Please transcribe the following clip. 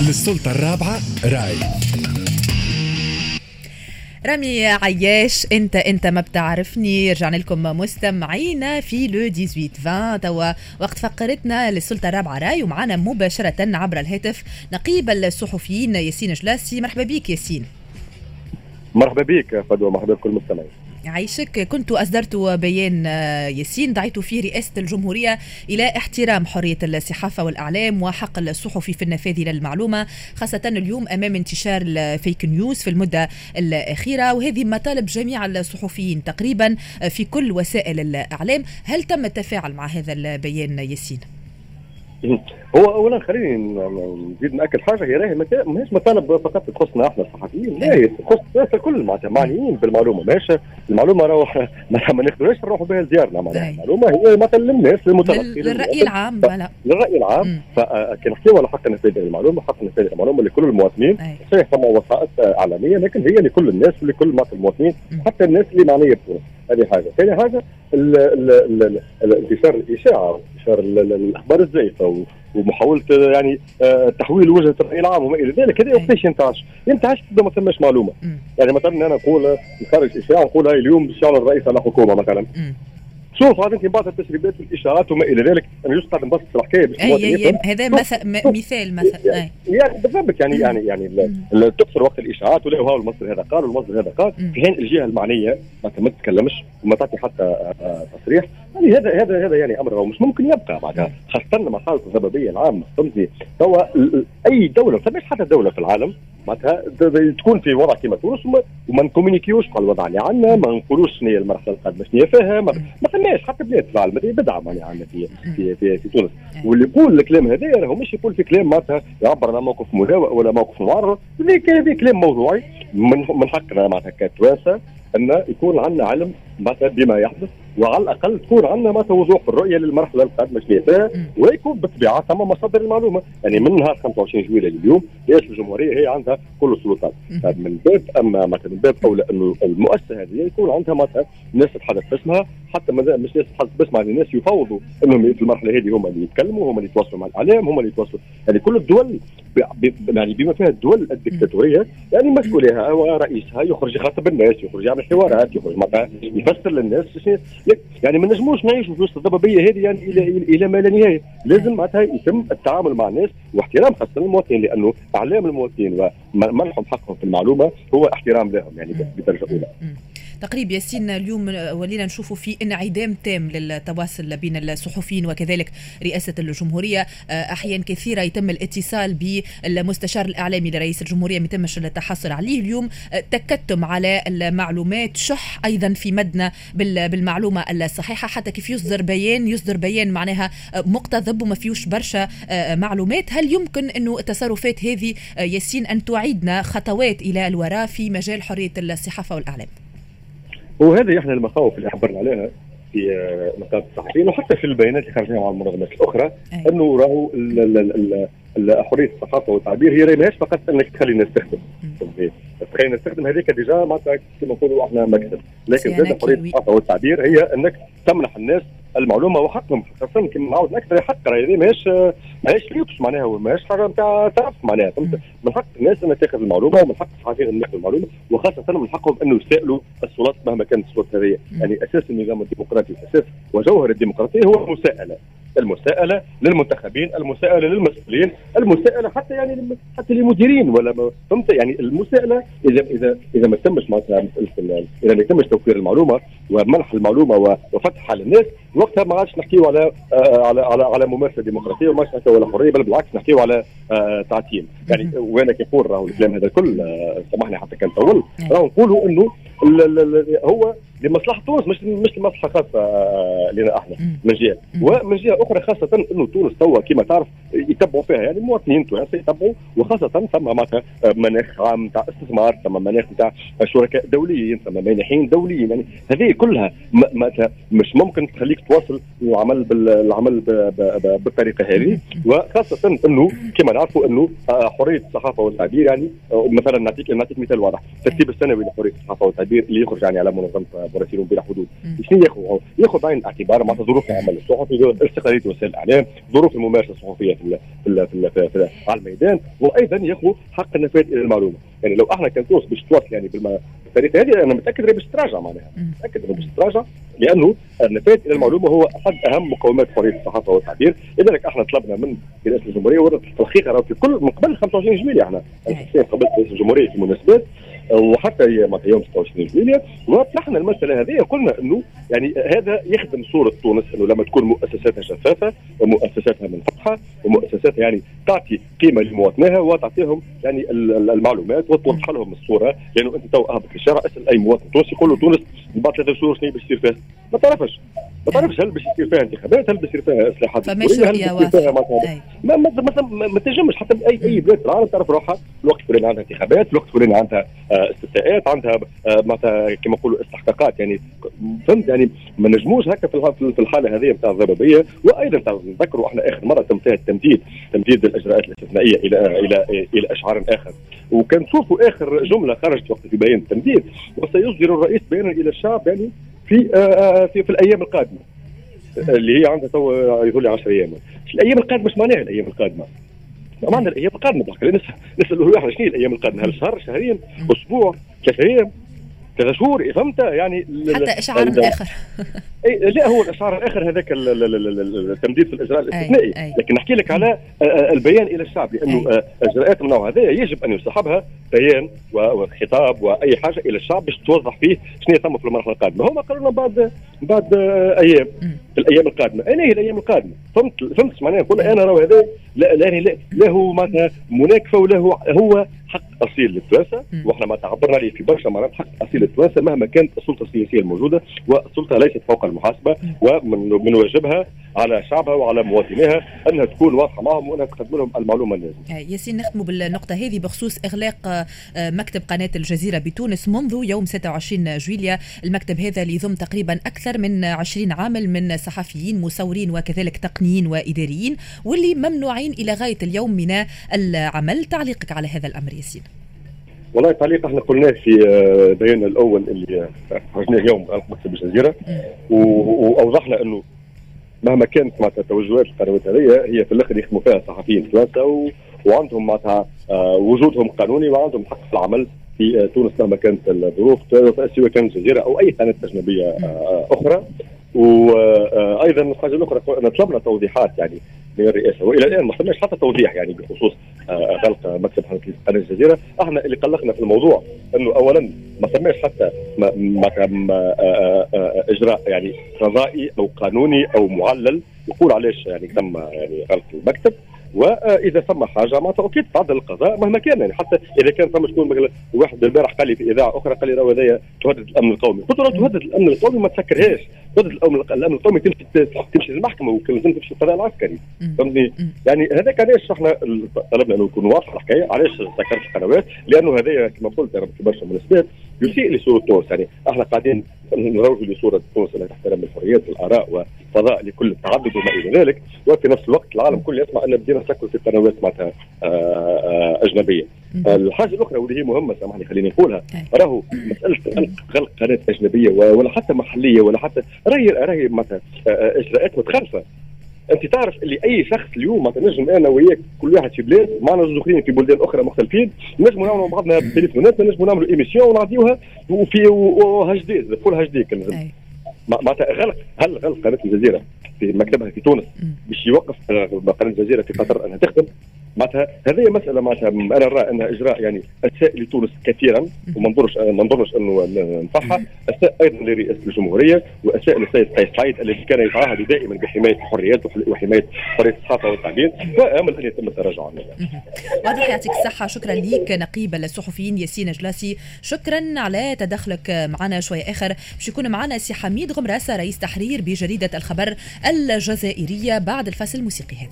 للسلطة الرابعة رأي. رامي عياش انت انت ما بتعرفني. رجعنا لكم مستمعينا في لو 18 20 توا وقت فقرتنا للسلطة الرابعة رأي ومعنا مباشرة عبر الهاتف نقيب الصحفيين ياسين جلاسي. مرحبا بك ياسين. مرحبا بك فدوى مرحبا بكل المستمعين. عيشك. كنت أصدرت بيان آه، ياسين دعيت فيه رئاسة الجمهورية إلى احترام حرية الصحافة والإعلام وحق الصحفي في النفاذ للمعلومة خاصة اليوم أمام انتشار الفيك نيوز في المدة الأخيرة. وهذه مطالب جميع الصحفيين تقريبا في كل وسائل الإعلام. هل تم التفاعل مع هذا البيان ياسين؟ هو اولا خليني نزيد نأكد حاجة هي راهي ماهيش مطالب فقط تخصنا إحنا الصحفيين. لا هي تخص الناس الكل معناتها. معنيين بالمعلومة. ماهيش المعلومة راهو ما ناخذوهاش نروحوا بها لديارنا معناها المعلومة هي مثلا للناس للمتلقي للرأي العام للرأي العام. فكان نحكيو على حق نفاذ المعلومة؟ حق نفاذ المعلومة لكل المواطنين. صحيح. فما وسائط إعلامية لكن هي لكل الناس ولكل المواطنين حتى الناس اللي معنية بتونس هذه حاجة، ثاني حاجة انتشار الإشاعة انتشار الأخبار الزائفه ومحاولة يعني آه، تحويل وجهة الرأي العام وما إلى ذلك. هذا وقتاش ينتعش؟ ينتعش ما ثماش معلومة. يعني مثلا أنا نقول نخرج إشاعة نقول هاي اليوم باش الرئيس على حكومة مثلا. شوف هذا انت بعض التسريبات والاشارات وما إلى ذلك. أنا جوست قاعد نبسط الحكاية باش هذا مثال مثلا يعني, يعني بالضبط يعني يعني يعني تكثر وقت الإشاعات ولا هو المصدر هذا قال والمصدر هذا قال. في حين الجهة المعنية ما تتكلمش وما تعطي حتى آه، آه، تصريح. يعني هذا هذا هذا يعني أمر مش ممكن يبقى بعدها خاصة مع حاله الضبابيه العامة فهمتني؟ توا أي دولة ما حتى دولة في العالم معناتها تكون في وضع كما تونس وما نكومينيكيوش على الوضع اللي عندنا ما نقولوش شنو هي المرحلة القادمة شنو هي فيها ما ثماش حتى بلاد في العالم هذه بدعة معناها عندنا في في في, في تونس. واللي يقول الكلام هذا راهو مش يقول في كلام معناتها يعبر عن موقف مناوئ ولا موقف معارض. هذا كلام موضوعي. من حقنا معناتها كتوانسة أن يكون عندنا علم معناتها بما يحدث. وعلى الأقل تكون عندنا معناتها وضوح في الرؤية للمرحلة القادمة شنو ويكون بالطبيعة ثم مصادر المعلومة. يعني من نهار 25 جويلية اليوم رئاسه الجمهورية هي عندها كل السلطات. من باب أما مثلا من باب أولى أنه المؤسسة هذه يكون عندها معناتها ناس تتحدث باسمها حتى مش ناس تتحدث باسمها يعني ناس يفوضوا أنهم في المرحلة هذه هم اللي يتكلموا هم اللي يتواصلوا مع الإعلام هم اللي يتواصلوا. يعني كل الدول يعني بما فيها الدول الدكتاتورية يعني مسؤوليها ورئيسها يخرج يخاطب الناس يخرج يعمل حوارات يخرج يفسر للناس. يعني ما نجموش نعيشوا في وسط الضبابية هذه يعني إلى إلى ما لا نهاية. لازم معناتها يتم التعامل مع الناس واحترام خاصه المواطنين لأنه اعلام المواطنين ومنحهم حقهم في المعلومة هو احترام لهم يعني بدرجة أولى. تقريب ياسين اليوم ولينا نشوف في انعدام تام للتواصل بين الصحفيين وكذلك رئاسة الجمهورية. أحيان كثيرة يتم الاتصال بالمستشار الإعلامي لرئيس الجمهورية ما يتمش التحصل عليه اليوم. تكتم على المعلومات شح أيضا في مدنا بالمعلومة الصحيحة. حتى كيف يصدر بيان يصدر بيان معناها مقتضب وما فيهوش برشا معلومات. هل يمكن أنه التصرفات هذه ياسين أن تعيدنا خطوات إلى الوراء في مجال حرية الصحافة والإعلام؟ وهذه إحنا المخاوف اللي عبرنا عليها في نقابه الصحفيين وحتى في البيانات اللي خرجناها مع المنظمات الأخرى أنه راهو حرية الصحافه والتعبير هي ماهيش فقط أنك تخلي الناس تخدم. تخلي الناس تخدم هذيك déjà معناتها كما نقولوا إحنا مكسب. لكن زاد حرية الصحافه والتعبير هي أنك تمنح الناس المعلومة وحقهم خاصه كما نعاود أكثر حق راهي ماهيش ماهيش ليوكس معناها ماهيش حاجة نتاع تعرف معناها فهمت؟ من حق الناس انها تاخذ المعلومة ومن حق الصحفيين أن ياخذوا المعلومة وخاصة من حقهم أنه يسائلوا السلطات مهما كانت السلطات هذه. يعني أساس النظام الديمقراطي أساس وجوهر الديمقراطية هو المساءلة. المساءلة للمنتخبين المساءلة للمسؤولين المساءلة حتى يعني حتى للمديرين ولا فهمت؟ يعني المساءلة اذا اذا إذا ما تمش معناتها إذا ما يتمش توفير المعلومة ومنح المعلومة وفتحها للناس وقتها ما عادش نحكيو على آه على على على ممارسة ديمقراطية وما عادش نحكيو على حرية بل بالعكس نحكيو على آه تعتيم. يعني وأنا كيقول راهو الكلام هذا الكل آه سامحني حتى كان طول. راهو نقولوا إنه هو لمصلحة تونس مش مش لمصلحة خاصة آه، لنا إحنا من جهة. ومن جهة أخرى خاصة إنه تونس توا كما تعرف يتبعوا فيها يعني مواطنين تونس يتبعوا وخاصة ثم معناتها آه، مناخ عام نتاع استثمار ثم مناخ نتاع شركاء دوليين ثم مانحين دوليين. يعني هذه كلها معناتها مش ممكن تخليك تواصل العمل بالعمل بالطريقة هذه. وخاصة إنه كما نعرفوا إنه آه، حرية الصحافة والتعبير يعني مثلا نعطيك نعطيك مثال واضح. الترتيب السنوي لحرية الصحافة والتعبير اللي يخرج يعني على منظمة مراسلون بلا حدود. شنو ياخذ ياخذ بعين الاعتبار معناتها ظروف العمل. الصحفي استقلاليه وسائل الإعلام ظروف الممارسة الصحفية في في في, في, على الميدان وأيضا ياخذ حق النفاذ إلى المعلومة. يعني لو أحنا كان تونس باش توصل يعني بالطريقة هذه أنا متأكد باش تراجع معناها. متأكد باش تراجع لأنه النفاذ إلى المعلومة هو أحد أهم مقومات حريه الصحافة والتعبير. لذلك أحنا طلبنا من رئاسه الجمهورية في الحقيقة في كل من قبل 25 جويلية أحنا. قبل رئيس الجمهورية في مناسبات وحتى يوم 26 جويلية وطرحنا المسألة هذه قلنا إنه يعني هذا يخدم صورة تونس إنه لما تكون مؤسساتها شفافة ومؤسساتها منفتحة ومؤسساتها يعني تعطي قيمة لمواطنيها وتعطيهم يعني المعلومات وتوضح لهم الصورة. لأنه أنت تو أهبط في الشارع أسأل أي مواطن تونسي يقول له تونس بعد ثلاث شهور شنو باش يصير فيها؟ ما تعرفش. ما تعرفش هل باش يصير فيها انتخابات هل باش يصير فيها إصلاحات؟ فماش رؤيه واضحه ما ما ما تنجمش حتى اي أي بلاد في العالم تعرف روحها. الوقت الفلاني عندها انتخابات الوقت الفلاني عندها آه، استفتاءات عندها آه، معناتها كما نقولوا استحقاقات. يعني فهمت؟ يعني ما نجموش هكا في الحالة هذه نتاع الضبابيه وأيضا نذكروا إحنا آخر مرة تم فيها التمديد تمديد الإجراءات الاستثنائية إلى إلى إلى أشعار آخر. وكان شوفوا آخر جملة خرجت وقت في بيان التمديد وسيصدر الرئيس بيانا إلى الشعب يعني في آه، في, في الأيام القادمة اللي هي عندها تو يقول لي 10 أيام الأيام القادمة إيش معناها الأيام القادمة؟ معنى الأيام القادمة نسال إحنا شنو الأيام القادمة؟ هل شهر شهرين أسبوع ثلاث أيام ثلاث شهور فهمت؟ يعني حتى إشعار اخر اي لا هو الاشعار الآخر هذاك التمديد في الإجراء الاستثنائي. لكن نحكي لك على آه، آه، البيان إلى الشعب لأنه آه، إجراءات من النوع هذا يجب أن يصاحبها بيان وخطاب وأي حاجة إلى الشعب باش توضح فيه شنو يتم في المرحلة القادمة. هما قالوا لنا بعد بعد أيام في الأيام القادمة. اين هي الأيام القادمة. فهمت فهمت معناها؟ نقول أنا راهو هذا لا لا لا, هو معناتها مناكفة ولا هو هو حق أصيل للتوانسه وإحنا ما تعبرنا عليه في برشا مرات حق أصيل للتوانسه مهما كانت السلطة السياسية الموجودة والسلطة ليست فوق المحاسبة ومن واجبها على شعبها وعلى مواطنيها أنها تكون واضحة معهم وأنها تقدم لهم المعلومة اللازمة. آه، ياسين نختم بالنقطة هذه بخصوص إغلاق آه، مكتب قناة الجزيرة بتونس منذ يوم 26 جويليا، المكتب هذا اللي يضم تقريبا أكثر من 20 عامل من صحفيين مصورين وكذلك تقنيين وإداريين واللي ممنوعين إلى غاية اليوم من العمل، تعليقك على هذا الأمر ياسين؟ والله تعليق إحنا قلناه في آه، بياننا الأول اللي خرجناه اليوم على مكتب الجزيرة. وأوضحنا إنه مهما كانت معناتها توجهات القنوات هذه هي في الآخر يخدموا فيها صحفيين و... وعندهم معناتها آه وجودهم قانوني وعندهم حق في العمل في آه تونس مهما كانت الظروف سواء كانت الجزيرة أو أي قناة أجنبية آه أخرى. وأيضا الحاجة الأخرى طلبنا توضيحات يعني من الرئاسة وإلى الآن ما حتى توضيح يعني بخصوص آه، غلق مكتب قناه الجزيره إحنا اللي قلقنا في الموضوع إنه اولا ما سمعش حتى ما ما آه، آه، إجراء يعني قضائي أو قانوني أو معلل. يقول علاش يعني تم يعني غلق المكتب. وإذا ثم حاجة معناتها أكيد تعدل القضاء مهما كان يعني حتى إذا كان ثم شكون مثلا واحد البارح قال لي في إذاعة أخرى قال لي راهو هذايا تهدد الأمن القومي. قلت له تهدد الأمن القومي ما تسكرهاش تهدد الأمن القومي تمشي تمشي للمحكمة وكان لازم تمشي للقضاء العسكري. فهمتني؟ يعني هذاك علاش إحنا طلبنا إنه يكون واضح الحكاية. علاش سكرت القنوات؟ لأنه هذايا كما قلت أنا في برشا مناسبات يسيء لصوره تونس يعني إحنا قاعدين نروج لصوره تونس التي تحترم الحريات والآراء وفضاء لكل التعدد وما إلى ذلك. وفي نفس الوقت العالم كله يسمع أن بدينا نسكر في قنوات معناتها آه، آه، أجنبية. الحاجة الأخرى واللي هي مهمة سامحني خليني نقولها راهو مسألة خلق قناة أجنبية ولا حتى محلية ولا حتى راهي راهي معناتها آه، إجراءات متخلفة. أنت تعرف اللي أي شخص اليوم نجم أنا وياك كل واحد في بلاد معنا زوج أخرين في بلدان أخرى مختلفين نجموا نعملوا مع بعضنا تليفونات نجموا نعملوا إيميسيون ونعطيوها وفي هاش دي فول هاش دي معناتها غلق هل غلق قناة الجزيرة في مكتبها في تونس باش يوقف قناة الجزيرة في قطر أنها تخدم. معناتها هذه مسألة معناتها أنا نرى انها إجراء يعني أساء لتونس كثيرا وما نظرش ما نظرش أنه نصحها. أساء أيضا لرئاسة الجمهورية وأساء للسيد قيس سعيد الذي كان يتعهد دائما بحماية الحريات وحماية حريه الصحافه والتعبير وأمل أن يتم التراجع عنها. واضح يعطيك الصحة. شكرا لك نقيب الصحفيين ياسين جلاسي. شكرا على تدخلك معنا شوي آخر. باش يكون معنا سي حميد غمراسه رئيس تحرير بجريدة الخبر الجزائرية بعد الفصل الموسيقي هذا.